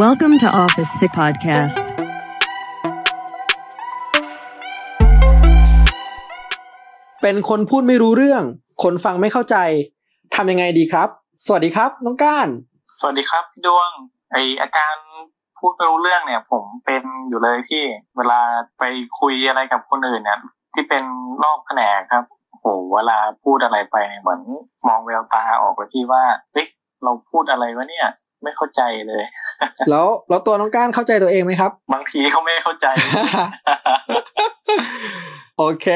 Welcome to Office Sick Podcast. เป็นคนพูดไม่รู้เรื่อง คนฟังไม่เข้าใจ ทำยังไงดีครับ สวัสดีครับ น้องก้าน สวัสดีครับพี่ดวง ไออาการพูดไม่รู้เรื่องเนี่ย ผมเป็นอยู่เลยพี่เวลาไปคุยอะไรกับคนอื่นเนี่ยที่เป็นนอกแผนกครับโหเวลาพูดอะไรไปเหมือนมองแววตาออกเลยพี่ว่าเฮ้ยเราพูดอะไรวะเนี่ย ไม่เข้าใจเลย แล้วแล้วตัวน้องก้านเข้าใจตัวเองไหมครับ บางทีเขาไม่เข้าใจ โอเค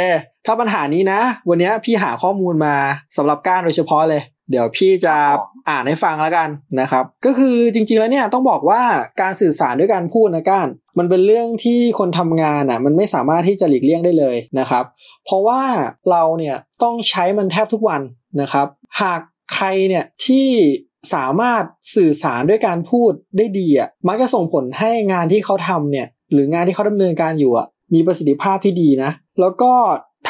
ถ้าปัญหานี้นะ วันนี้พี่หาข้อมูลมาสำหรับก้านโดยเฉพาะเลย เดี๋ยวพี่จะครับผมอ่านให้ฟังแล้วกันนะครับ ก็คือจริง ๆแล้วเนี่ยต้องบอกว่าการสื่อสารด้วยการพูดนะก้านมันเป็นเรื่องที่คนทำงานอะ มันไม่สามารถที่จะหลีกเลี่ยงได้เลยนะครับ เพราะว่าเราเนี่ยต้องใช้มันแทบทุกวันนะครับ หากใครเนี่ยที่ สามารถสื่อสารด้วยการพูดได้ดีอะมักจะส่งผลให้งานที่เขาทำเนี่ย หรืองานที่เขาดำเนินการอยู่อะมีประสิทธิภาพที่ดีนะ แล้วก็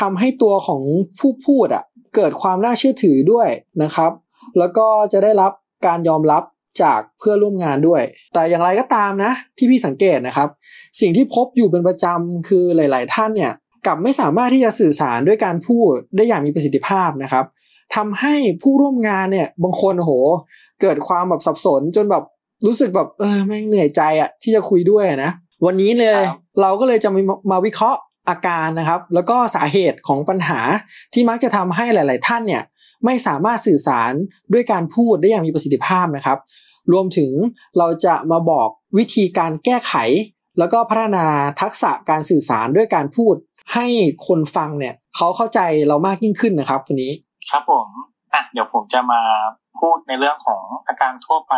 ทำให้ตัวของผู้พูดอะเกิดความน่าเชื่อถือด้วยนะครับ แล้วก็จะได้รับการยอมรับจากเพื่อร่วมงานด้วย แต่อย่างไรก็ตามนะ ที่พี่สังเกตนะครับ สิ่งที่พบอยู่เป็นประจำคือหลาย ๆ ท่านเนี่ยกลับไม่สามารถที่จะสื่อสารด้วยการพูดได้อย่างมีประสิทธิภาพนะครับ ทำให้ผู้ร่วมงานเนี่ย บางคนโอ้โห เกิดความแบบสับสนจนแบบรู้สึกแบบเออแม่งเหนื่อยใจอะที่จะคุยด้วยอะนะ วันนี้เลยครับเราก็เลยจะมามาวิเคราะห์อาการนะครับ แล้วก็สาเหตุของปัญหาที่มักจะทำให้หลาย ๆ ท่านเนี่ย ไม่สามารถสื่อสารด้วยการพูดได้อย่างมีประสิทธิภาพนะครับ รวมถึงเราจะมาบอกวิธีการแก้ไข แล้วก็พัฒนาทักษะการสื่อสารด้วยการพูด ให้คนฟังเนี่ยเขาเข้าใจเรามากยิ่งขึ้นนะครับวันนี้ ครับผมอะเดี๋ยวผมจะมาพูดในเรื่องของอาการทั่วไป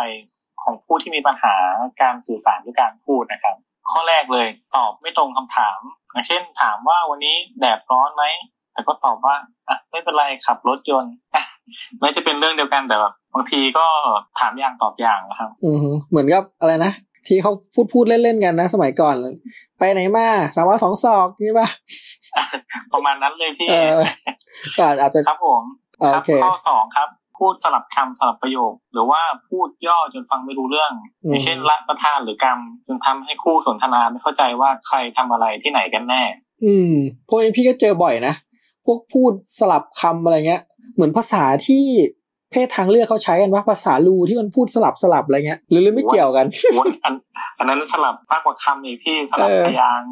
ของผู้ที่มีปัญหาการสื่อสารด้วยการพูดนะครับ ข้อแรกเลยตอบไม่ตรงคำถาม อย่างเช่น ถามว่าวันนี้แดดร้อนไหมแต่ก็ตอบว่าอะไม่เป็นไรขับรถยนต์อะไม่จะเป็นเรื่องเดียวกันแต่แบบบางทีก็ถามอย่างตอบอย่างนะครับ อือฮึเหมือนกับอะไรนะที่เขาพูดพูดเล่นๆกันนะ สมัยก่อน ไปไหนมาสามวันสองศอกนี่ป่ะประมาณนั้นเลยพี่เออก็อาจจะครับผมโอ ครับเคข้อสองครับ พูดสลับคำสลับประโยค หรือว่าพูดย่อจนฟังไม่รู้เรื่องอืมอย่างเช่นละประทานหรือกรรมจนทำให้คู่สนทนาไม่เข้าใจว่าใครทำอะไรที่ไหนกันแน่ อืมพวกนี้พี่ก็เจอบ่อยนะพวกพูดสลับคำอะไรเงี้ย เหมือนภาษาที่ เพศทางเลือกเขาใช้กันว่าภาษาลูที่มันพูดสลับสลับอะไรเงี้ยหรือหรือไม่เกี่ยวกันวันอันอันนั้นสลับมากกว่าคำอีกพี่สลับเออพยางค์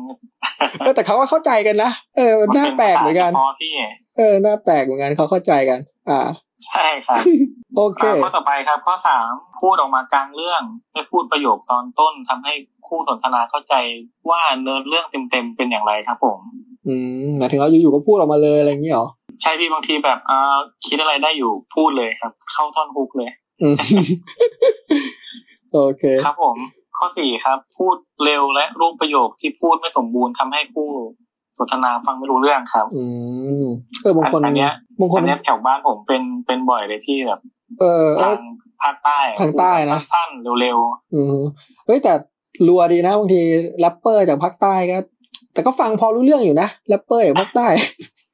เออแต่เขาก็เข้าใจกันนะเออมันน่าแปลกเหมือนกันภาษาเฉพาะพี่เออน่าแปลกเหมือนกันเขาเข้าใจกัน อ่า ใช่ครับโอเคอ่าข้อต่อไปครับ ข้อสามพูดออกมากลางเรื่อง ไม่พูดประโยคตอนต้นทำให้คู่สนทนาเข้าใจว่าเนื้อเรื่องเต็มๆเป็นอย่างไรครับผม อืมหมายถึงว่าอยู่ๆก็พูดออกมาเลยอะไรอย่างเงี้ยเหรอ ใช่พี่บางทีแบบเอ่อคิดอะไรได้อยู่พูดเลยครับ เข้าท่อนฮุกเลยอืมโอเค ครับผม ข้อสี่ครับ พูดเร็วและรูปประโยคที่พูดไม่สมบูรณ์ทำให้คู่สนทนาฟังไม่รู้เรื่องครับ อืมเออบางคนอันเนี้ยบางคอันนเนี้ยแถวบ้านผมเป็นเป็นบ่อยเลยพี่แบบ เออเอทาองภาคใต้ทางใต้นะพูดสั้นๆเร็วอืมเฮ้ยแต่รัวดีนะบางทีแรปเปอร์จากภาคใต้ก็แต่ก็ฟังพอรู้เรื่องอยู่นะแรปเปอร์จากภาคใต้ๆ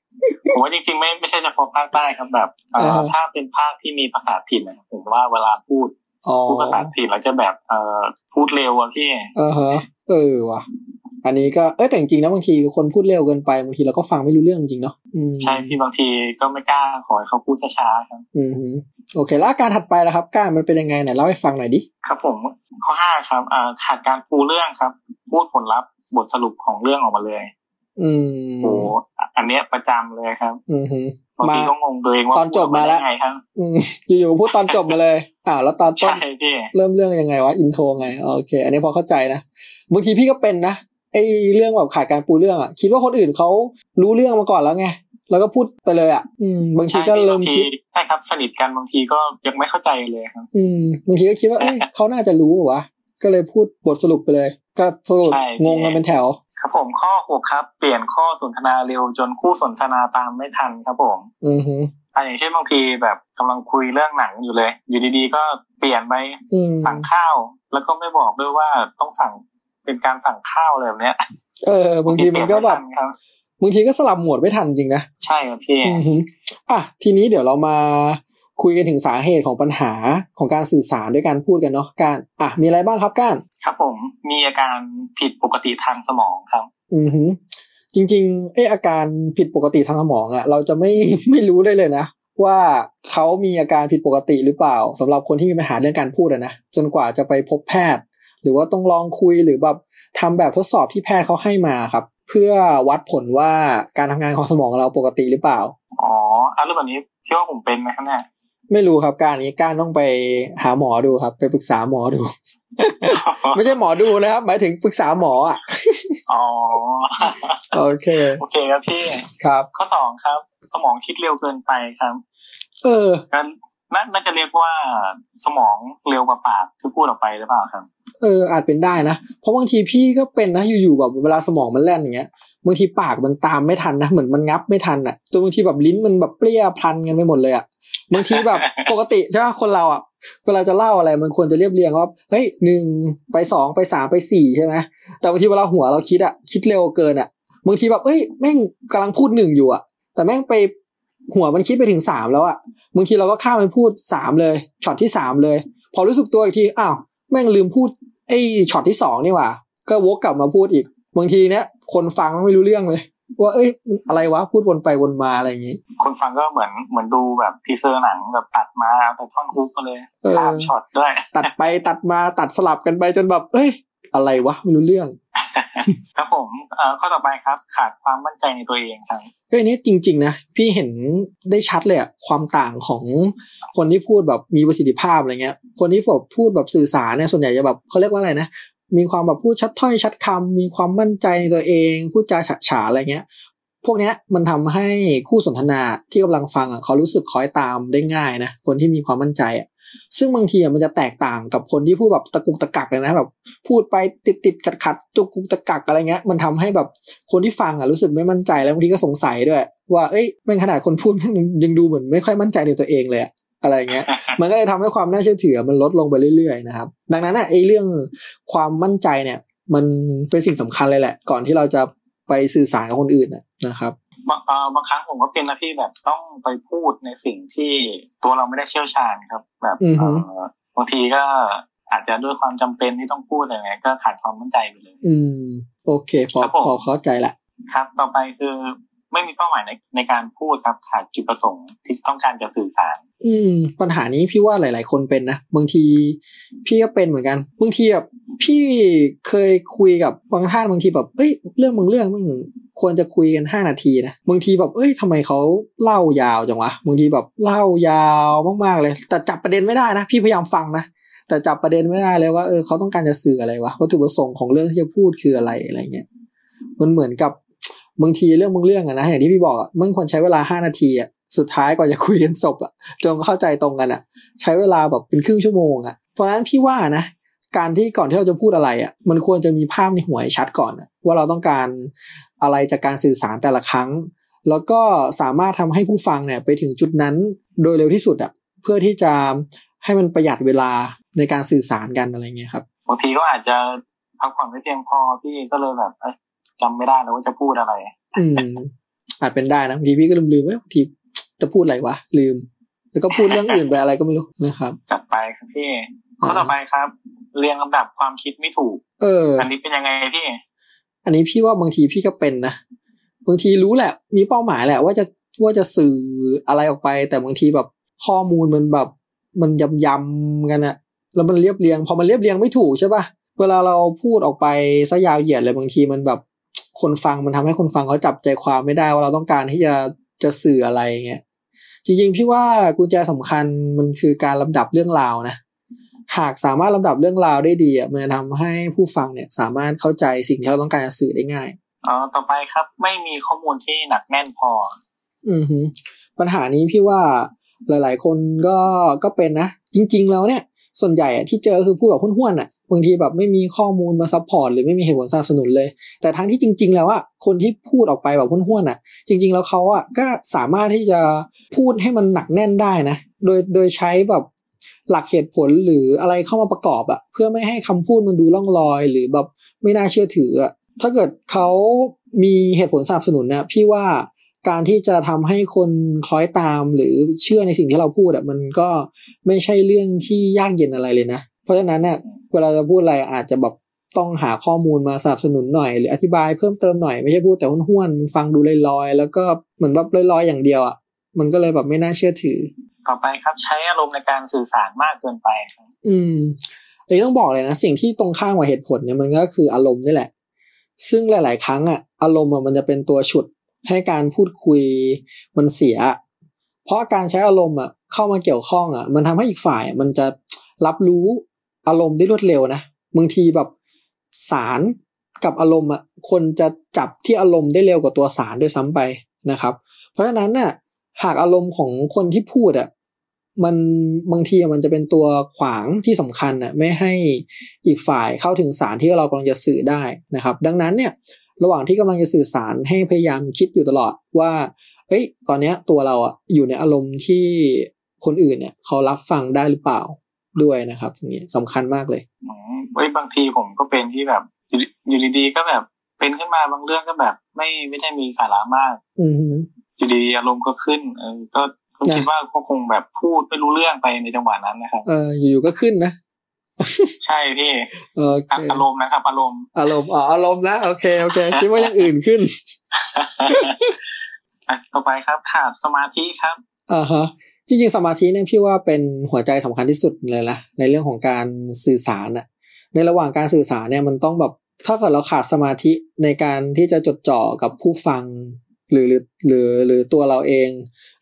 ผมว่าจริงๆไม่ไม่ใช่เฉพาะภาคใต้ครับแบบเอ่อเออถ้าเป็นภาคที่มีภาษาถิ่นนะครับผมว่าเวลาพูดอ๋อพูดภาษาถิ่นแล้วจะแบบเอ่อพูดเร็วอะพี่เออฮะเออว่ะอันนี้ก็เอ้ยแต่จริงๆนะบางทีคนพูดเร็วเกินไปบางทีเราก็ฟังไม่รู้เรื่องจริงๆเนาะอืมใช่พี่บางทีก็ไม่กล้าขอให้เขาพูดช้าๆครับอืมฮึโอเค แล้วอาการถัดไปล่ะครับการมันเป็นยังไงไหนเล่าให้ฟังหน่อยดิครับผมข้อห้าครับอ่าขาดการปูเรื่องครับ พูดผลลัพธ์บทสรุปของเรื่องออกมาเลย อืมโอ้อันเนี้ยประจำเลยครับ อืมฮึบางมาทีก็งงตัวเองว่าตอนจบมาแล้วพูดออกได้ไงครับอืมอยู่ๆพูดตอนจบมาเลย อ่าแล้วตอนต้นใช่พี่เริ่มเรื่องยังไงวะอินโทรไงโอเค อันนี้พอเข้าใจนะบางทีพี่ก็เป็นนะไอ้เรื่องแบบขาดการปูเรื่องอะคิดว่าคนอื่นเขารู้เรื่องมาก่อนแล้วไงแล้วก็พูดไปเลยอะ อืม บางทีใช่ก็พี่เริ่บามงทีคิดใช่ครับ สนิทกันบางทีก็ยังไม่เข้าใจเลยครับ อืมบางทีก็คิดว่าเอ้ยเขาน่าจะรู้เหรอวะก็เลยพูดบทสรุปไปเลย ก็สรุปใช่งงกันเป็นแถว ครับผมข้อหกครับ เปลี่ยนข้อสนทนาเร็วจนคู่สนทนาตามไม่ทันครับผม อือฮึอะอย่างเช่นบางทีแบบกำลังคุยเรื่องหนังอยู่เลย อยู่ดีๆ ก็เปลี่ยนไปอืมสั่งข้าว แล้วก็ไม่บอกด้วยว่าต้องสั่งเป็นการสั่งข้าวอะไรแบบเนี้ย เออบางทีมันก็แบบเปลี่ยไทันครับบางทีก็สลับหมวดไม่ทันจริงนะ ใช่ครับพี่อือฮึอะทีนี้เดี๋ยวเรามา คุยกันถึงสาเหตุของปัญหาของการสื่อสารด้วยการพูดกันเนาะการอะมีอะไรบ้างครับก้านครับผมมีอาการผิดปกติทางสมองครับ อือหือจริงๆเอออาการผิดปกติทางสมองอะเราจะไม่ไม่รู้ได้เลยนะว่าเขามีอาการผิดปกติหรือเปล่าสำหรับคนที่มีปัญหาเรื่องการพูดอะนะจนกว่าจะไปพบแพทย์ หรือว่าต้องลองคุยหรือแบบทำแบบทดสอบที่แพทย์เขาให้มาครับ เพื่อวัดผลว่าการทำงานของสมองเราปกติหรือเปล่าอ๋อเอาเรื่องแบบนี้คิดว่าผมเป็นไหมครับเนี่ย ไม่รู้ครับการนี้การต้องไปหาหมอดูครับ ไปปรึกษาหมอดู ไม่ใช่หมอดูนะครับ หมายถึงปรึกษาหมออะอ๋อโอเค โอเคครับพี่ครับ ข้อสองครับ สมองคิดเร็วเกินไปครับ เออก็ น่าน่าจะเรียกว่าสมองเร็วกว่าปากที่พูดออกไปหรือเปล่าครับเอออาจเป็นได้นะเพราะบางทีพี่ก็เป็นนะอยู่ๆแบบเวลาสมองมันแล่นอย่างเงี้ยบางทีปากมันตามไม่ทันนะเหมือนมันงับไม่ทันอะจนบางทีแบบลิ้นมันแบบเปรี้ยพลันกันไปหมดเลยอะบางทีแบบปกติใช่ไหมคนเราอะเวลาจะเล่าอะไรมันควรจะเรียบเรียงว่าเฮ้ยหนึ่งไปสองไปสามไปสี่ใช่ไหมแต่บางทีเวลาหัวเราคิดอะคิดเร็วเกินอะบางทีแบบเอ้ยแม่งกำลังพูดหนึ่งอยู่อะแต่แม่งไป หัวมันคิดไปถึงสามแล้วอะบางทีเราก็ข้ามไปพูดสามเลยช็อตที่สามเลย พอรู้สึกตัวอีกทีอ้าวแม่งลืมพูดไอ้ช็อตที่สองนี่หว่า ก็วกกลับมาพูดอีก บางทีเนี้ยคนฟังไม่รู้เรื่องเลย ว่าเอ้ย อะไรวะพูดวนไปวนมาอะไรอย่างงี้ คนฟังก็เหมือนเหมือนดูแบบ teaser หนังแบบตัดมาแต่ท่อน hook ก็เลยเออข้ามช็อตด้วย ตัดไปตัดมาตัดสลับกันไปจนแบบ เอ้ย อะไรวะไม่รู้เรื่อง ครับผมเอ่อข้อต่อไปครับ ขาดความมั่นใจในตัวเองครับเฮ้ยอันนี้จริง ๆ นะ พี่เห็นได้ชัดเลยอะความต่างของคนที่พูดแบบมีประสิทธิภาพอะไรเงี้ย คนที่แบบพูดแบบสื่อสารเนี่ยส่วนใหญ่จะแบบเขาเรียกว่าอะไรนะมีความแบบพูดชัดถ้อยชัดคำมีความมั่นใจในตัวเองพูดจาฉะฉาอะไรเงี้ย พวกเนี้ยมันทำให้คู่สนทนาที่กำลังฟังอะเขารู้สึกคอยตามได้ง่ายนะคนที่มีความมั่นใจอะ ซึ่งบางทีอะมันจะแตกต่างกับคนที่พูดแบบตะกุกตะกักเลยนะแบบพูดไปติดติดขัดขัดตุกกุกตะกักอะไรเงี้ย มันทำให้แบบคนที่ฟังอะรู้สึกไม่มั่นใจแล้วบางทีก็สงสัยด้วย ว่าเอ้ยแม่งขนาดคนพูดม่งยังดูเหมือนไม่ค่อยมั่นใจในตัวเองเลยอะไรเงี้ย มันก็เลยทำให้ความน่าเชื่อถือมันลดลงไปเรื่อยๆนะครับ ดังนั้นอะไอ้เรื่องความมั่นใจเนี่ย มันเป็นสิ่งสำคัญเลยแหละ ก่อนที่เราจะไปสื่อสารกับคนอื่นนะครับ บางเอ่อบางครั้งผมก็เป็นนะที่แบบต้องไปพูดในสิ่งที่ตัวเราไม่ได้เชี่ยวชาญครับ แบบอือฮึเอ่อบางทีก็อาจจะด้วยความจำเป็นที่ต้องพูดอะไรเงี้ยก็ขาดความมั่นใจไปเลย อืม โอเค พอครับผมพอเข้าใจละครับ ต่อไปคือ ไม่มีเป้าหมายในในการพูดครับขาดจุดประสงค์ที่ต้องการจะสื่อสาร อืม ปัญหานี้พี่ว่าหลาย ๆ คนเป็นนะบางที พี่ก็เป็นเหมือนกันบางทีแบบพี่เคยคุยกับบางท่านบางทีแบบเอ้ยเรื่องบางเรื่องมันควรจะคุยกันห้านาทีนะบางทีแบบเอ้ยทำไมเขาเล่ายาวจังวะบางทีแบบเล่ายาวมากๆเลย แต่จับประเด็นไม่ได้นะพี่พยายามฟังนะแต่จับประเด็นไม่ได้เลยว่าเออเขาต้องการจะสื่ออะไรวะวัตถุประสงค์ของเรื่องที่จะพูดคืออะไรอะไรเงี้ยมันเหมือนกับ บางทีเรื่องบางเรื่องอะนะอย่างที่พี่บอกอะมันควรใช้เวลาห้านาทีอะสุดท้ายกว่าจะคุยกันจบอะจนเข้าใจตรงกันอะใช้เวลาแบบเป็นครึ่งชั่วโมงอะเพราะฉะนั้นพี่ว่านะการที่ก่อนที่เราจะพูดอะไรอะมันควรจะมีภาพในหัวชัดก่อนว่าเราต้องการอะไรจากการสื่อสารแต่ละครั้ง แล้วก็สามารถทำให้ผู้ฟังเนี่ยไปถึงจุดนั้นโดยเร็วที่สุดอะเพื่อที่จะให้มันประหยัดเวลาในการสื่อสารกันอะไรเงี้ยครับบางทีก็อาจจะพักผ่อนไม่เพียงพอพี่ก็เลยแบบ จำไม่ได้แล้วว่าจะพูดอะไร อืมอาจเป็นได้นะบางทีพี่ก็ลืมลืมๆว่าบางทีจะพูดอะไรวะลืม แล้วก็พูดเรื่องอื่นไปอะไรก็ไม่รู้นะครับ จัดไปครับพี่ข้อต่อไปครับ เรียงลำดับความคิดไม่ถูก เออ อันนี้เป็นยังไงพี่ อันนี้พี่ว่าบางทีพี่ก็เป็นนะบางทีรู้แหละ มีเป้าหมายแหละ ว่าจะว่าจะสื่ออะไรออกไป แต่บางทีแบบข้อมูลมันแบบมันยำยำๆกันอะแล้วมันเรียบเรียง พอมันเรียบเรียงไม่ถูกใช่ปะเวลาเราพูดออกไปซะยาวเหยียดเลยบางทีมันแบบ คนฟังมันทำให้คนฟังเขาจับใจความไม่ได้ว่าเราต้องการที่จะจะสื่ออะไรเงี้ยจริงๆพี่ว่ากุญแจสำคัญมันคือการลำดับเรื่องราวนะหากสามารถลำดับเรื่องราวได้ดีอะมันจะทำให้ผู้ฟังเนี่ยสามารถเข้าใจสิ่งที่เราต้องการจะสื่อได้ง่ายเอ่อต่อไปครับไม่มีข้อมูลที่หนักแน่นพอ อือฮึปัญหานี้พี่ว่าหลาย ๆ คนก็ก็เป็นนะจริง ๆ แล้วเนี่ย ส่วนใหญ่อะที่เจอคือพูดแบบห้วนๆอะบางทีแบบไม่มีข้อมูลมา support หรือไม่มีเหตุผลสนับสนุนเลย แต่ทั้งที่จริง ๆ แล้วอะคนที่พูดออกไปแบบห้วนๆอะ จริง ๆ แล้วเขาอะก็สามารถที่จะพูดให้มันหนักแน่นได้นะ โดยโดยใช้แบบหลักเหตุผลหรืออะไรเข้ามาประกอบอะเพื่อไม่ให้คำพูดมันดูล่องลอย หรือแบบไม่น่าเชื่อถืออะถ้าเกิดเขามีเหตุผลสนับสนุนนะพี่ว่า การที่จะทำให้คนคล้อยตามหรือเชื่อในสิ่งที่เราพูดอะมันก็ไม่ใช่เรื่องที่ยากเย็นอะไรเลยนะ เพราะฉะนั้นเนี่ยเวลาจะพูดอะไรอาจจะแบบต้องหาข้อมูลมาสนับสนุนหน่อยหรืออธิบายเพิ่มเติมหน่อยไม่ใช่พูดแต่ห้วนๆฟังดูลอยๆ แล้วก็เหมือนแบบลอยๆ อย่างเดียวอะมันก็เลยแบบไม่น่าเชื่อถือ ต่อไปครับใช้อารมณ์ในการสื่อสารมากเกินไปครับอืมอันนี้ต้องบอกเลยนะสิ่งที่ตรงข้ามกับเหตุผลเนี่ยมันก็คืออารมณ์นี่แหละ ซึ่งหลาย ๆ ครั้งอะอารมณ์อะมันจะเป็นตัวฉุด ให้การพูดคุยมันเสีย เพราะการใช้อารมณ์อะเข้ามาเกี่ยวข้องอะ มันทำให้อีกฝ่ายมันจะรับรู้อารมณ์ได้รวดเร็วนะบางทีแบบสารกับอารมณ์อะคนจะจับที่อารมณ์ได้เร็วกว่าตัวสารด้วยซ้ำไปนะครับ เพราะฉะนั้นน่ะหากอารมณ์ของคนที่พูดอะมันบางทีมันจะเป็นตัวขวางที่สำคัญอะไม่ให้อีกฝ่ายเข้าถึงสารที่เรากำลังจะสื่อได้นะครับ ดังนั้นเนี่ย ระหว่างที่กำลังจะสื่อสารให้พยายามคิดอยู่ตลอดว่า เอ้ย ตอนเนี้ยตัวเราอะอยู่ในอารมณ์ที่คนอื่นเนี่ยเขารับฟังได้หรือเปล่าด้วยนะครับตรงนี้สำคัญมากเลยอืมเว้ยบางทีผมก็เป็นที่แบบอยู่อยู่ดีๆก็แบบเป็นขึ้นมาบางเรื่องก็แบบ ไม่ไม่ได้มีสาระมาก อืมฮึอยู่ดีๆอารมณ์ก็ขึ้น เออก็ก็นะคิดว่าก็คงแบบพูดไม่รู้เรื่องไปในจังหวะนั้นนะครับเอออยู่ๆก็ขึ้นนะ ใช่พี่โอเคอะอารมณ์นะครับอารมณ์อารมณ์อ๋ออารมณ์นะโอเคโอเคคิดว่าอย่างอื่นขึ้นอะต่อไปครับขาดสมาธิครับอ่าฮะจริงๆ สมาธิเนี่ยพี่ว่าเป็นหัวใจสำคัญที่สุดเลยนะในเรื่องของการสื่อสารอะในระหว่างการสื่อสารเนี่ยมันต้องแบบถ้าเกิดเราขาดสมาธิในการที่จะจดจ่อกับผู้ฟัง หรือหรือหรือหรือตัวเราเอง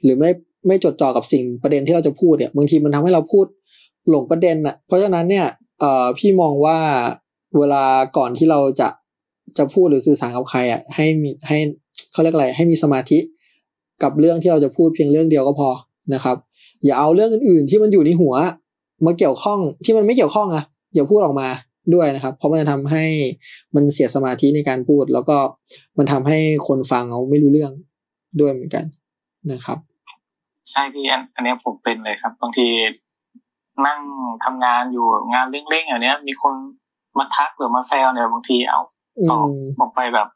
หรือไม่ไม่จดจ่อกับสิ่งประเด็นที่เราจะพูดเนี่ยบางทีมันทำให้เราพูด หลงประเด็นอะเพราะฉะนั้นเนี่ยเอ่อพี่มองว่าเวลาก่อนที่เราจะจะพูดหรือสื่อสารกับใครอะให้มีให้เขาเรียกอะไรให้มีสมาธิกับเรื่องที่เราจะพูดเพียงเรื่องเดียวก็พอนะครับ อย่าเอาเรื่องอื่นๆที่มันอยู่ในหัว มาเกี่ยวข้องที่มันไม่เกี่ยวข้องอะอย่าพูดออกมาด้วยนะครับ เพราะมันจะทำให้มันเสียสมาธิในการพูด แล้วก็มันทำให้คนฟังเขาไม่รู้เรื่องด้วยเหมือนกันนะครับ ใช่พี่อันอันนี้ผมเป็นเลยครับบางที นั่งทำงานอยู่งานเร่งๆอย่างเนี้ย มีคนมาทักหรือมาแซวเนี่ยบางทีเอาอืตอบมบอกไปแบบ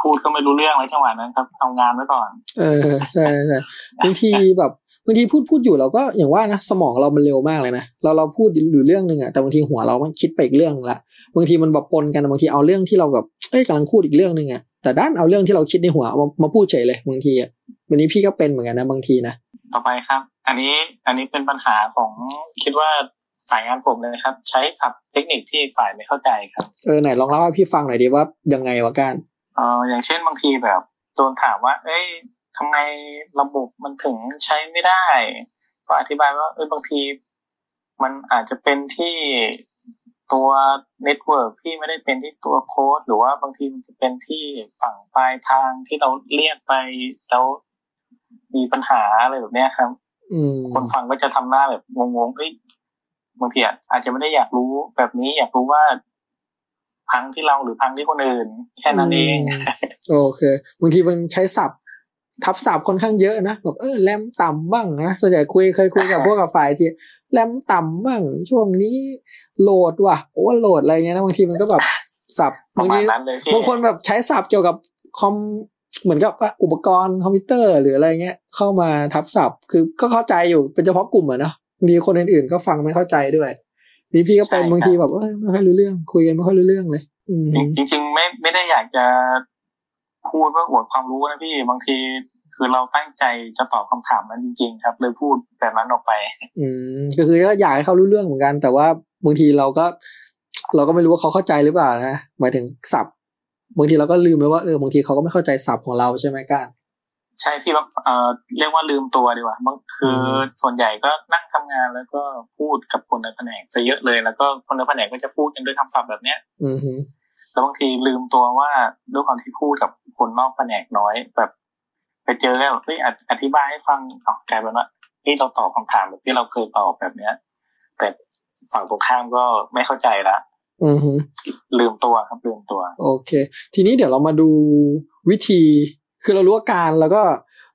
พูดก็ไม่รู้เรื่องเลยจังหวะนั้นครับเอางานไว้ก่อน เออใช่ใช่บางทีแบบบางทีพูดพูดอยู่เราก็อย่างว่านะสมองเรามันเร็วมากเลยนะเราเราพูดอยู่เรื่องหนึ่งอะแต่บางทีหัวเรามันคิดไปอีกเรื่องหนึ่งละบางทีมันแบบปนกันบางทีเอาเรื่องที่เราแบบเอ้ยกำลังพูดอีกเรื่องหนึ่งอะแต่ด้านเอาเรื่องที่เราคิดในหัวมามาพูดเฉยเลยบางทีอะวันนี้พี่ก็เป็นเหมือนกันนะบางทีนะต่อไปครับ อันนี้อันนี้เป็นปัญหาของคิดว่าสายงานผมเลยนะครับ ใช้ศัพท์เทคนิคที่ผู้ฟังไม่เข้าใจครับเออไหนลองเล่าให้พี่ฟังหน่อยดิว่ายังไงวะการเอออย่างเช่นบางทีแบบโดนถามว่า เอ้ยทำไมระบบมันถึงใช้ไม่ได้ ก็อธิบายว่าเอ้ยบางที มันอาจจะเป็นที่ตัว network ที่ไม่ได้เป็นที่ตัวโค้ดหรือว่าบางทีมันจะเป็นที่ฝั่งปลายทางที่เราเรียกไปแล้วมีปัญหาอะไรแบบเนี้ยครับอืม คนฟังก็จะทำหน้าแบบงงๆเอ้ยบางทีอะอาจจะไม่ได้อยากรู้แบบนี้อยากรู้ว่าพังที่เราหรือพังที่คนอื่น แค่นั้นเองมโอเคบางทีมันใช้ศัพท์ ทับศัพท์ค่อนข้างเยอะนะแบบเออแรมต่ำบ้างนะส่วนใหญ่คุยเคยคุยกับพวกกับฝ่ายที่แรมต่ำบ้างช่วงนี้โหลดว่ะโอ้โหลดอะไรเงี้ยนะบางทีมันก็แบบศัพท์ประบางมาทีณนั้นเลยพี่บางคนแบบใช้ศัพท์เกี่ยวกับคอม เหมือนกับว่าอุปกรณ์คอมพิวเตอร์หรืออะไรเงี้ยเข้ามาทับศัพท์ คือก็เข้าใจอยู่เป็นเฉพาะกลุ่มอะเนาะบางทีคนอื่นๆก็ฟังไม่เข้าใจด้วยนี่พี่ก็เป็นบางทีแบบเออไม่ค่อยรู้เรื่อง คุยกันไม่ค่อยรู้เรื่องเลยอืมจริงจริงๆไม่ไม่ได้อยากจะพูดว่าอวดความรู้นะพี่บางทีคือเราตั้งใจจะตอบคำถามนั้นจริง ๆ ครับ เลยพูดแบบนั้นออกไป อืมก็คือก็อยากให้เขารู้เรื่องเหมือนกัน แต่ว่าบางทีเราก็ เราก็ไม่รู้ว่าเขาเข้าใจหรือเปล่านะหมายถึงศัพท์ บางทีเราก็ลืมไปว่าเออบางทีเขาก็ไม่เข้าใจศัพท์ของเราใช่ไหมก้านใช่พี่ว่าเอ่อเรียกว่าลืมตัวดีกว่าบางคืออมส่วนใหญ่ก็นั่งทำงานแล้วก็พูดกับคนในแผนกซะเยอะเลยแล้วก็คนในแผนกก็จะพูดกันด้วยคำศัพท์แบบเนี้ย อือฮึแล้วบางทีลืมตัวว่าด้วยความที่พูดกับคนนอกแผนกน้อยแบบไปเจอแล้วเฮ้ยอธิอธิบายให้ฟังอ๋อกลายเป็นว่าที่เราตอบคำถามแบบที่เราเคยตอบแบบเนี้ย แต่ฝั่งตรงข้ามก็ไม่เข้าใจละ อือฮึลืมตัวครับลืมตัว โอเค ทีนี้เดี๋ยวเรามาดูวิธีคือเรารู้อาการแล้วก็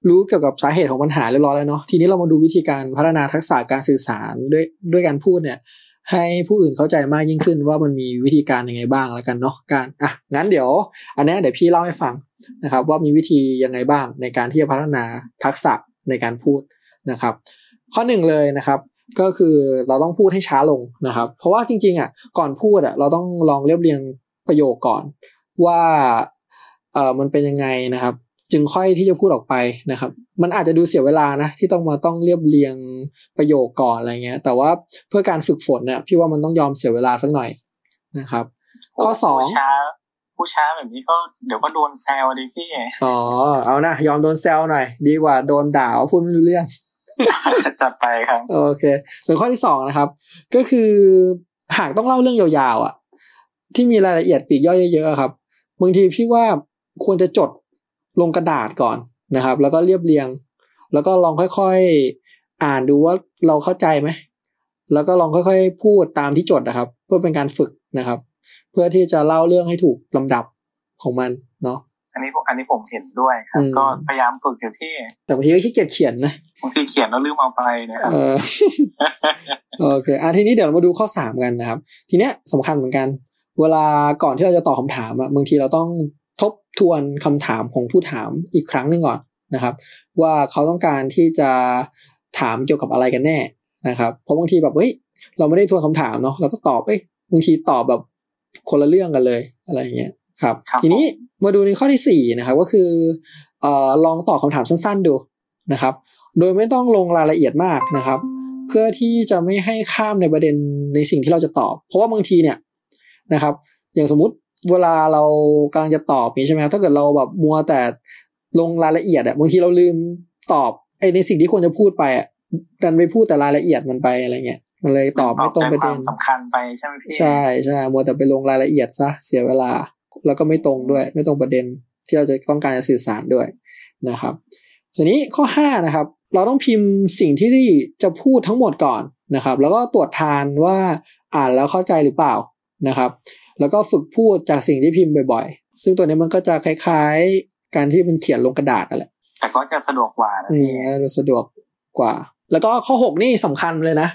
รู้เกี่ยวกับสาเหตุของปัญหาเรียบร้อยแล้วเนาะทีนี้เรามาดูวิธีการพัฒนาทักษะการสื่อสารด้วยด้วยการพูดเนี่ย ให้ผู้อื่นเข้าใจมากยิ่งขึ้นว่ามันมีวิธีการยังไงบ้างแล้วกันเนาะการอะงั้นเดี๋ยว อันเนี้ยเดี๋ยวพี่เล่าให้ฟังนะครับ ว่ามีวิธียังไงบ้างในการที่จะพัฒนาทักษะในการพูดนะครับ ข้อหนึ่งเลยนะครับ ก็คือเราต้องพูดให้ช้าลงนะครับ เพราะว่าจริงๆอะก่อนพูดอะเราต้องลองเรียบเรียงประโยคก่อน ว่าเออมันเป็นยังไงนะครับ จึงค่อยที่จะพูดออกไปนะครับ มันอาจจะดูเสียเวลานะ ที่ต้องมาต้องเรียบเรียงประโยคก่อนอะไรเงี้ย แต่ว่าเพื่อการฝึกฝนเนี่ยพี่ว่ามันต้องยอมเสียเวลาสักหน่อยนะครับ ข้อสองผู้ช้าผู้ช้าแบบนี้ก็เดี๋ยวก็โดนแซวดิพี่ อ๋อ เอานะยอมโดนแซวหน่อย ดีกว่าโดนด่าว่าพูดไม่รู้เรื่อง จัดไปครับ โอเค ส่วนข้อที่สองนะครับ ก็คือหากต้องเล่าเรื่องยาวๆอะ ที่มีรายละเอียดปีกย่อยเยอะๆครับบางทีพี่ว่าควรจะจดลงกระดาษก่อนนะครับ แล้วก็เรียบเรียง แล้วก็ลองค่อยๆอ่านดูว่าเราเข้าใจไหมแล้วก็ลองค่อยๆ พูดตามที่จดนะครับ เพื่อเป็นการฝึกนะครับ เพื่อที่จะเล่าเรื่องให้ถูกลำดับของมันเนาะ อันนี้ผมอันนี้ผมเห็นด้วยครับอืมก็พยายามฝึกอยู่ที่ แต่บางทีก็ขี้เกียจเขียนนะบางทีเขียนแล้วลืมเอาไปนะครับเออโอเคอะทีนี้เดี๋ยวเรามาดูข้อสามกันนะครับ ทีเนี้ยสำคัญเหมือนกัน เวลาก่อนที่เราจะตอบคำถามอะบางทีเราต้องทบทวนคำถามของผู้ถามอีกครั้งหนึ่งก่อนนะครับ ว่าเขาต้องการที่จะถามเกี่ยวกับอะไรกันแน่นะครับ เพราะบางทีแบบเฮ้ยเราไม่ได้ทวนคำถามเนาะเราก็ตอบเอ้ยบางทีตอบแบบคนละเรื่องกันเลยอะไรอย่างเงี้ย ครับครับทีนี้มาดูในข้อที่สี่นะครับก็คือเอ่อลองตอบคำถามสั้น ๆ ดูนะครับ โดยไม่ต้องลงรายละเอียดมากนะครับ เพื่อที่จะไม่ให้ข้ามในประเด็นในสิ่งที่เราจะตอบ เพราะว่าบางทีเนี่ยนะครับ อย่างสมมุติเวลาเรากำลังจะตอบนี้ใช่ไหมครับถ้าเกิดเราแบบมัวแต่ลงรายละเอียดอะบางทีเราลืมตอบไอในสิ่งที่ควรจะพูดไปอะดันไปพูดแต่รายละเอียดมันไปอะไรเงี้ยมันเลยตอบไม่ตรงประใจคเด็วานมสำคัญไปใช่ไหมพี่ใช่ใช่มัวแต่ไปลงรายละเอียดซะเสียเวลา แล้วก็ไม่ตรงด้วย ไม่ตรงประเด็นที่เราจะต้องการจะสื่อสารด้วยนะครับทีนี้ข้อห้านะครับ เราต้องพิมพ์สิ่งที่จะพูดทั้งหมดก่อนนะครับ แล้วก็ตรวจทานว่าอ่านแล้วเข้าใจหรือเปล่านะครับ แล้วก็ฝึกพูดจากสิ่งที่พิมพ์บ่อยๆ ซึ่งตัวนี้มันก็จะคล้ายๆ การที่มันเขียนลงกระดาษนั่นแหละแต่ก็จะสะดวกกว่านะอืมพี่น่าจะสะดวกกว่า แล้วก็ข้อหกนี่สำคัญเลยนะ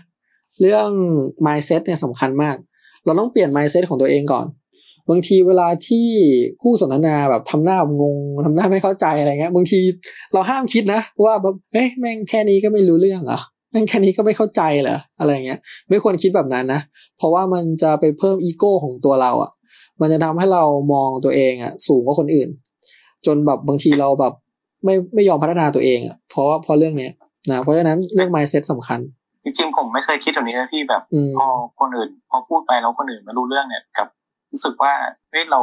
เรื่อง mindset เนี่ยสำคัญมาก เราต้องเปลี่ยน mindset ของตัวเองก่อน บางทีเวลาที่คู่สนทนาแบบทำหน้างงทำหน้าไม่เข้าใจอะไรเงี้ย บางทีเราห้ามคิดนะว่าแบบเอ้ยแม่งแค่นี้ก็ไม่รู้เรื่องเหรอแม่งแค่นี้ก็ไม่เข้าใจเหรออะไรเงี้ย ไม่ควรคิดแบบนั้นนะ เพราะว่ามันจะไปเพิ่มอีโก้ของตัวเราอะ มันจะทำให้เรามองตัวเองอะ สูงกว่าคนอื่น จนแบบบางทีเราแบบไม่ไม่ยอมพัฒนาตัวเองอะ เพราะว่าเพราะเรื่องเนี้ยนะเพราะฉะนั้นเรื่อง mindset สำคัญจริงๆผมไม่เคยคิดแบบนี้นะพี่แบบอืมพอคนอื่น พอพูดไปแล้วคนอื่นไม่รู้เรื่องเนี่ยกับ รู้สึกว่าเฮ้ยเรา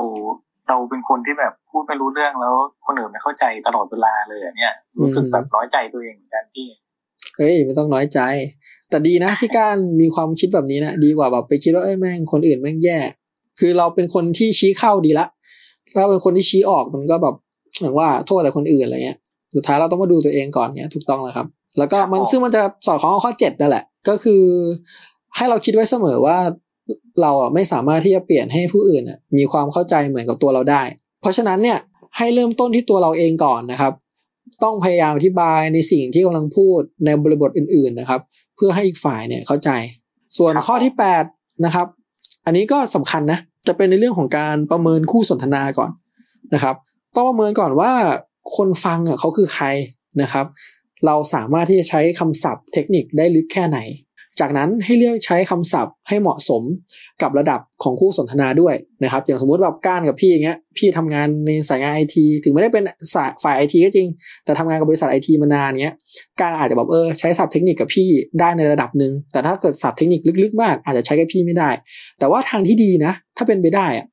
เราเป็นคนที่แบบพูดไม่รู้เรื่องแล้วคนอื่นไม่เข้าใจตลอดเวลาเลยอันเนี่ย รู้สึกแบบน้อยใจตัวเองเหมือนกันพี่เอ้ยไม่ต้องน้อยใจ แต่ดีนะที่การมีความคิดแบบนี้นะดีกว่าแบบไปคิดว่าเอ้ยแม่งคนอื่นแม่งแย่ คือเราเป็นคนที่ชี้เข้าดีละถ้าเป็นคนที่ชี้ออกมันก็แบบอย่างว่าโทษแต่คนอื่นอะไรเงี้ยสุดท้ายเราต้องมาดูตัวเองก่อนเนี้ยถูกต้องแล้วครับ แล้วก็มันครับผมซึ่งมันจะสอดคล้องกับข้อเจ็ดนั่นแหละ ก็คือ ให้เราคิดไว้เสมอว่า เราอะไม่สามารถที่จะเปลี่ยนให้ผู้อื่นอะมีความเข้าใจเหมือนกับตัวเราได้ เพราะฉะนั้นเนี่ยให้เริ่มต้นที่ตัวเราเองก่อนนะครับ ต้องพยายามอธิบายในสิ่งที่กำลังพูดในบริบทอื่น ๆนะครับ เพื่อให้อีกฝ่ายเนี่ยเข้าใจ ส่วนครับข้อที่แปดนะครับ อันนี้ก็สำคัญนะจะเป็นในเรื่องของการประเมินคู่สนทนาก่อนนะครับ ต้องประเมินก่อนว่าคนฟังอะเขาคือใครนะครับ เราสามารถที่จะใช้คำศัพท์เทคนิคได้ลึกแค่ไหน จากนั้นให้เลือกใช้คำศัพท์ให้เหมาะสมกับระดับของคู่สนทนาด้วยนะครับ อย่างสมมุติแบบก้านกับพี่อย่างเงี้ย พี่ทำงานในสายงานไอทีถึงไม่ได้เป็นสายฝ่ายไอทีก็จริง แต่ทำงานกับบริษัทไอทีมานานเงี้ยก้านอาจจะแบบเออใช้ศัพท์เทคนิคกับพี่ได้ในระดับหนึ่งแต่ถ้าเกิดศัพท์เทคนิคลึกๆ มากอาจจะใช้กับพี่ไม่ได้ แต่ว่าทางที่ดีนะ ถ้าเป็นไปได้อะ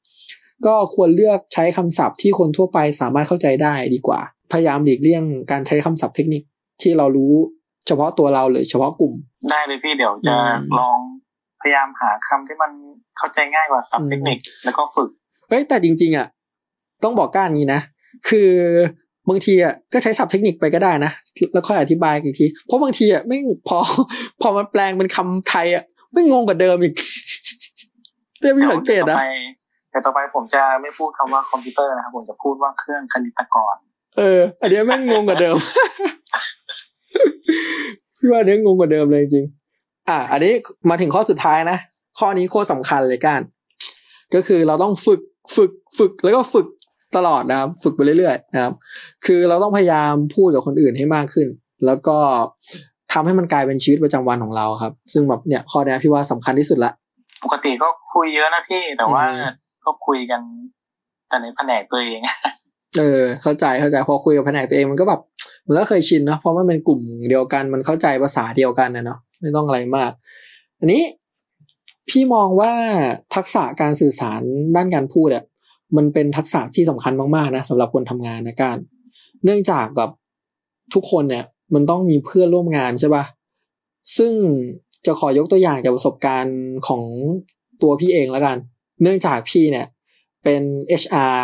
ก็ควรเลือกใช้คำศัพท์ที่คนทั่วไปสามารถเข้าใจได้ดีกว่า พยายามหลีกเลี่ยงการใช้คำศัพท์เทคนิคที่เรารู้ เฉพาะตัวเราหรือเฉพาะกลุ่ม ได้เลยพี่เดี๋ยวจะอืมลองพยายามหาคำที่มันเข้าใจง่ายกว่าศัพอืมท์เทคนิคแล้วก็ฝึกเฮ้ยแต่จริง ๆอะต้องบอกก่อนงี้นะ คือบางทีอะก็ใช้ศัพท์เทคนิคไปก็ได้นะแล้วค่อยอธิบายอีกที เพราะบางทีอะแม่งพอ พอมันแปลงเป็นคำไทยอะแม่งงงกว่าเดิมอีกเรียกไม่สังเกตดี๋ยวต่อไปเดี๋ยวต่อไปผมจะไม่พูดคำว่าคอมพิวเตอร์นะครับผมจะพูดว่าเครื่องคณิตกรณ์ เออ อันเนี้ยแม่งงงกว่าเดิม พี่ว่าอันเนี้ยงงกว่าเดิมเลยจริงๆอะ อันนี้มาถึงข้อสุดท้ายนะ ข้อนี้โคตรสำคัญเลยกันก็คือเราต้องฝึกฝึกฝึกแล้วก็ฝึกตลอดนะครับ ฝึกไปเรื่อยๆนะครับ คือเราต้องพยายามพูดกับคนอื่นให้มากขึ้น แล้วก็ทำให้มันกลายเป็นชีวิตประจำวันของเราครับ ซึ่งแบบเนี่ยข้อนี้พี่ว่าสำคัญที่สุดละปกติก็คุยเยอะนะพี่แต่ว่าอืมก็คุยกันแต่ในแผนกตัวเอง เออ เข้าใจเข้าใจพอคุยกับแผนกตัวเองมันก็แบบ มันก็เคยชินเนาะเพราะมันเป็นกลุ่มเดียวกันมันเข้าใจภาษาเดียวกันนะเนาะไม่ต้องอะไรมาก อันนี้พี่มองว่าทักษะการสื่อสารด้านการพูดอะมันเป็นทักษะที่สำคัญมากๆนะสำหรับคนทำงานนะการ เนื่องจากกับทุกคนเนี่ยมันต้องมีเพื่อนร่วมงานใช่ปะซึ่งจะขอยกตัวอย่างจากประสบการณ์ของตัวพี่เองแล้วกัน เนื่องจากพี่เนี่ยเป็น HR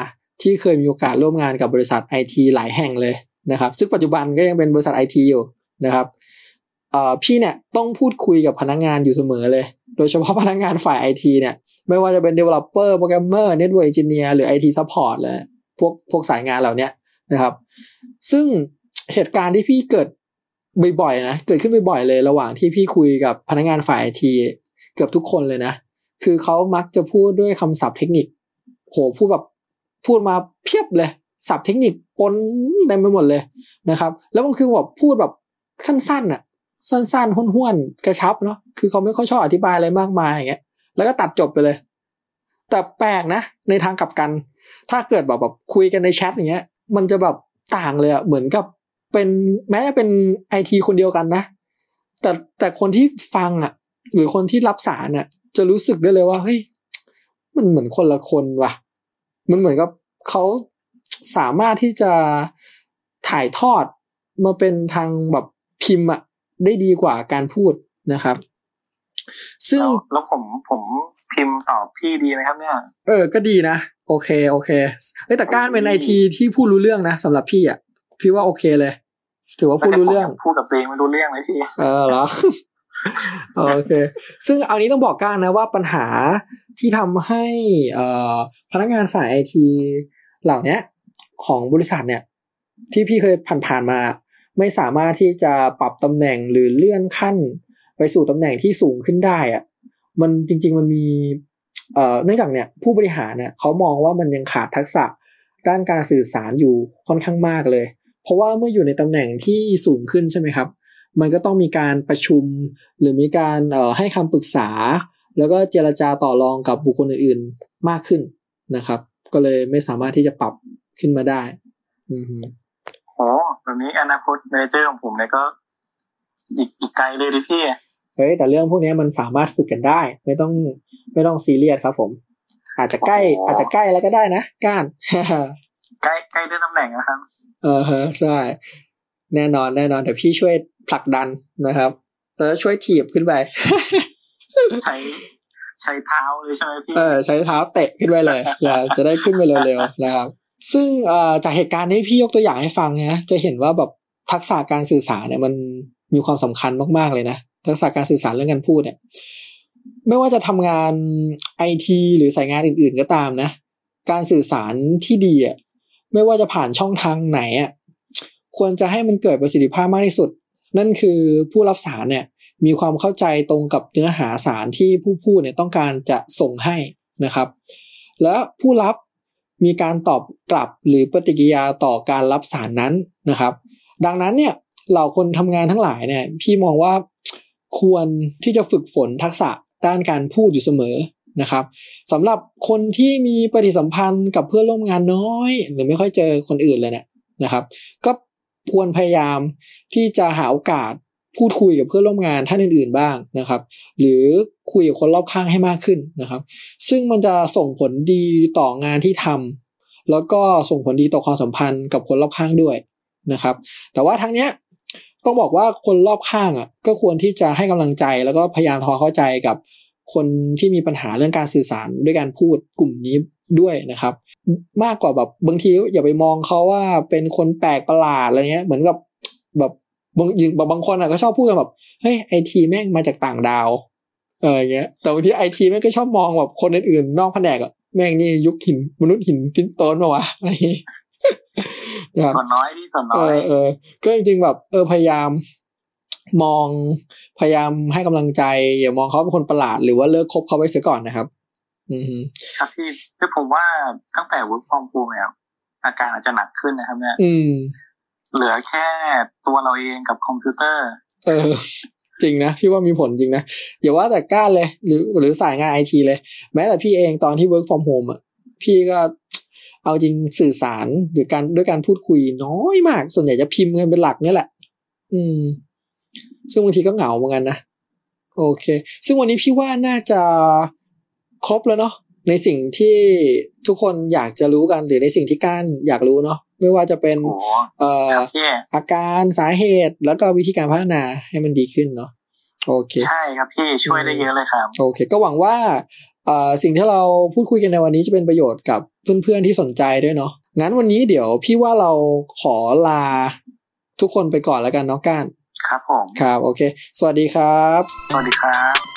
ที่เคยมีโอกาสร่วมงานกับบริษัทไอทีหลายแห่งเลย นะครับ ซึ่งปัจจุบันก็ยังเป็นบริษัทไอทีอยู่นะครับพี่เนี่ยต้องพูดคุยกับพนักงานอยู่เสมอเลย โดยเฉพาะพนักงานฝ่ายไอทีเนี่ย ไม่ว่าจะเป็น developer programmer network engineer หรือ IT support เลยพวกพวกสายงานเหล่านี้นะครับ ซึ่งเหตุการณ์ที่พี่เกิดบ่อยๆนะ เกิดขึ้นบ่อยๆเลยระหว่างที่พี่คุยกับพนักงานฝ่ายไอทีเกือบทุกคนเลยนะ คือเขามักจะพูดด้วยคำศัพท์เทคนิค โหพูดแบบพูดมาเพียบเลยศัพท์เทคนิค ปนเต็มไปหมดเลยนะครับ แล้วมันคือแบบพูดแบบสั้นๆอะสั้นๆห้วนๆกระชับเนาะคือเขาไม่ค่อยชอบอธิบายอะไรมากมายอย่างเงี้ย แล้วก็ตัดจบไปเลย แต่แปลกนะ ในทางกลับกัน ถ้าเกิดแบบแบบคุยกันในแชทอย่างเงี้ย มันจะแบบต่างเลยอะเหมือนกับเป็นแม้จะเป็นไอทีคนเดียวกันนะ แต่แต่คนที่ฟังอะหรือคนที่รับสารอะจะรู้สึกได้เลยว่าเฮ้ยมันเหมือนคนละคนว่ะ มันเหมือนกับเขา สามารถที่จะถ่ายทอดมาเป็นทางแบบพิมพ์อะได้ดีกว่าการพูดนะครับ ซึ่งแล้วแล้วผมผมพิมพ์ตอบพี่ดีไหมครับเนี่ย เออ ก็ดีนะ โอเค โอเคเอ้ยแต่การเป็นไอทีที่พูดรู้เรื่องนะสำหรับพี่อะ พี่ว่าโอเคเลย ถือว่าพูดรู้เรื่อง พูดกับตัวเองไม่รู้เรื่องเลยพี่ เออเหรอ โอเค ซึ่งเอานี้ต้องบอกก้านนะว่าปัญหาที่ทำให้เอ่อพนักงานฝ่ายไอทีเหล่าเนี้ย ของบริษัทเนี่ย ที่พี่เคยผ่านๆมา ไม่สามารถที่จะปรับตำแหน่งหรือเลื่อนขั้น ไปสู่ตำแหน่งที่สูงขึ้นได้อะมันจริง ๆมันมีเนื่องจากเนี่ยผู้บริหารเนี่ยเขามองว่ามันยังขาดทักษะด้านการสื่อสารอยู่ค่อนข้างมากเลย เพราะว่าเมื่ออยู่ในตำแหน่งที่สูงขึ้นใช่ไหมครับ มันก็ต้องมีการประชุม หรือมีการให้คำปรึกษา แล้วก็เจรจาต่อรองกับบุคคลอื่นๆมากขึ้นนะครับ ก็เลยไม่สามารถที่จะปรับ ขึ้นมาได้ อือฮึโหแบบนี้อนาคต manager ของผมเนี่ยก็ อีกอีกไกลเลยดิพี่เฮ้ยแต่เรื่องพวกนี้มันสามารถฝึกกันได้ ไม่ต้องไม่ต้องซีเรียสครับผม อาจจะใกล้อ๋อออาจจะใกล้แล้วก็ได้นะก้านใกล้ใกล้ได้ตำแหน่งนะครับ เออฮะใช่แน่นอนแน่นอนเดี๋ยวพี่ช่วยผลักดันนะครับแล้วช่วยถีบขึ้นไปใช้ใช้เท้าเลยใช่ไหมพี่เออใช้เท้าเตะขึ้นไปเลยนะจะได้ขึ้นไปเร็วๆนะครับ ซึ่งจากเหตุการณ์นี้พี่ยกตัวอย่างให้ฟังนะจะเห็นว่าแบบทักษะการสื่อสารเนี่ยมันมีความสำคัญมากๆเลยนะทักษะการสื่อสารเรื่องการพูดเนี่ย ไม่ว่าจะทำงานไอทีหรือสายงานอื่น ๆก็ตามนะ การสื่อสารที่ดีอะไม่ว่าจะผ่านช่องทางไหนอะควรจะให้มันเกิดประสิทธิภาพมากที่สุด นั่นคือผู้รับสารเนี่ย มีความเข้าใจตรงกับเนื้อหาสารที่ผู้พูดเนี่ยต้องการจะส่งให้นะครับ และผู้รับ มีการตอบกลับหรือปฏิกิริยาต่อการรับสารนั้นนะครับ ดังนั้นเนี่ยเหล่าคนทำงานทั้งหลายเนี่ยพี่มองว่าควรที่จะฝึกฝนทักษะด้านการพูดอยู่เสมอนะครับสำหรับคนที่มีปฏิสัมพันธ์กับเพื่อนร่วมงานน้อย หรือไม่ค่อยเจอคนอื่นเลยเนี่ยนะครับ ก็ควรพยายามที่จะหาโอกาส พูดคุยกับเพื่อนร่วมงานท่านอื่นๆบ้างนะครับ หรือคุยกับคนรอบข้างให้มากขึ้นนะครับ ซึ่งมันจะส่งผลดีต่องานที่ทำแล้วก็ส่งผลดีต่อความสัมพันธ์กับคนรอบข้างด้วยนะครับ แต่ว่าทั้งเนี้ยต้องบอกว่าคนรอบข้างอะก็ควรที่จะให้กำลังใจแล้วก็พยายามทอเข้าใจกับคนที่มีปัญหาเรื่องการสื่อสารด้วยการพูดกลุ่มนี้ด้วยนะครับ มากกว่าแบบบางทีอย่าไปมองเขาว่าเป็นคนแปลกประหลาดอะไรเงี้ยเหมือนกับแบบ บางยิงบางคนอะก็ชอบพูดกันแบบเฮ้ยไอทีแม่งมาจากต่างดาวเอออย่างเงี้ย แต่บางทีไอทีแม่งก็ชอบมองแบบคนอื่นๆนอกแผนกอะแม่งนี่ยุคหินมนุษย์หินฟินโตนมาวะอะไรอย่างงี้นะครับส่วนน้อยที่ส่วนเอน้อยอเออก็จริงๆแบบ เออพยายามมองพยายามให้กำลังใจ อย่ามองเขาเป็นคนประหลาดหรือว่าเลิกคบเขาไว้เสียก่อนนะครับ อืมครับพี่คือผมว่าตั้งแต่ work from home เนี่ยอาการอาจจะหนักขึ้นนะครับ เนี่ย อืม เหลือแค่ตัวเราเองกับคอมพิวเตอร์ เออ จริงนะพี่ว่ามีผลจริงนะอย่าว่าแต่ก้านเลย หรือหรือสายงานไอทีเลย แม้แต่พี่เองตอนที่ work from home อะพี่ก็เอาจริงสื่อสารหรือการด้วยการพูดคุยน้อยมาก ส่วนใหญ่จะพิมพ์กันเป็นหลักเนี่ยแหละ อืม ซึ่งบางทีก็เหงาเหมือนกันนะโอเค ซึ่งวันนี้พี่ว่าน่าจะครบแล้วเนาะ ในสิ่งที่ทุกคนอยากจะรู้กันหรือในสิ่งที่ก้านอยากรู้เนาะไม่ว่าจะเป็นโอ้โหเอ่อครับพี่อาการสาเหตุแล้วก็วิธีการพัฒนาให้มันดีขึ้นเนาะโอเค ใช่ครับพี่ช่วยได้เยอะเลยครับ โอเค ก็หวังว่าเอ่อสิ่งที่เราพูดคุยกันในวันนี้จะเป็นประโยชน์กับเพื่อนๆที่สนใจด้วยเนาะงั้นวันนี้เดี๋ยวพี่ว่าเราขอลาทุกคนไปก่อนแล้วกันเนาะก้านครับผมครับ โอเค สวัสดีครับ สวัสดีครับ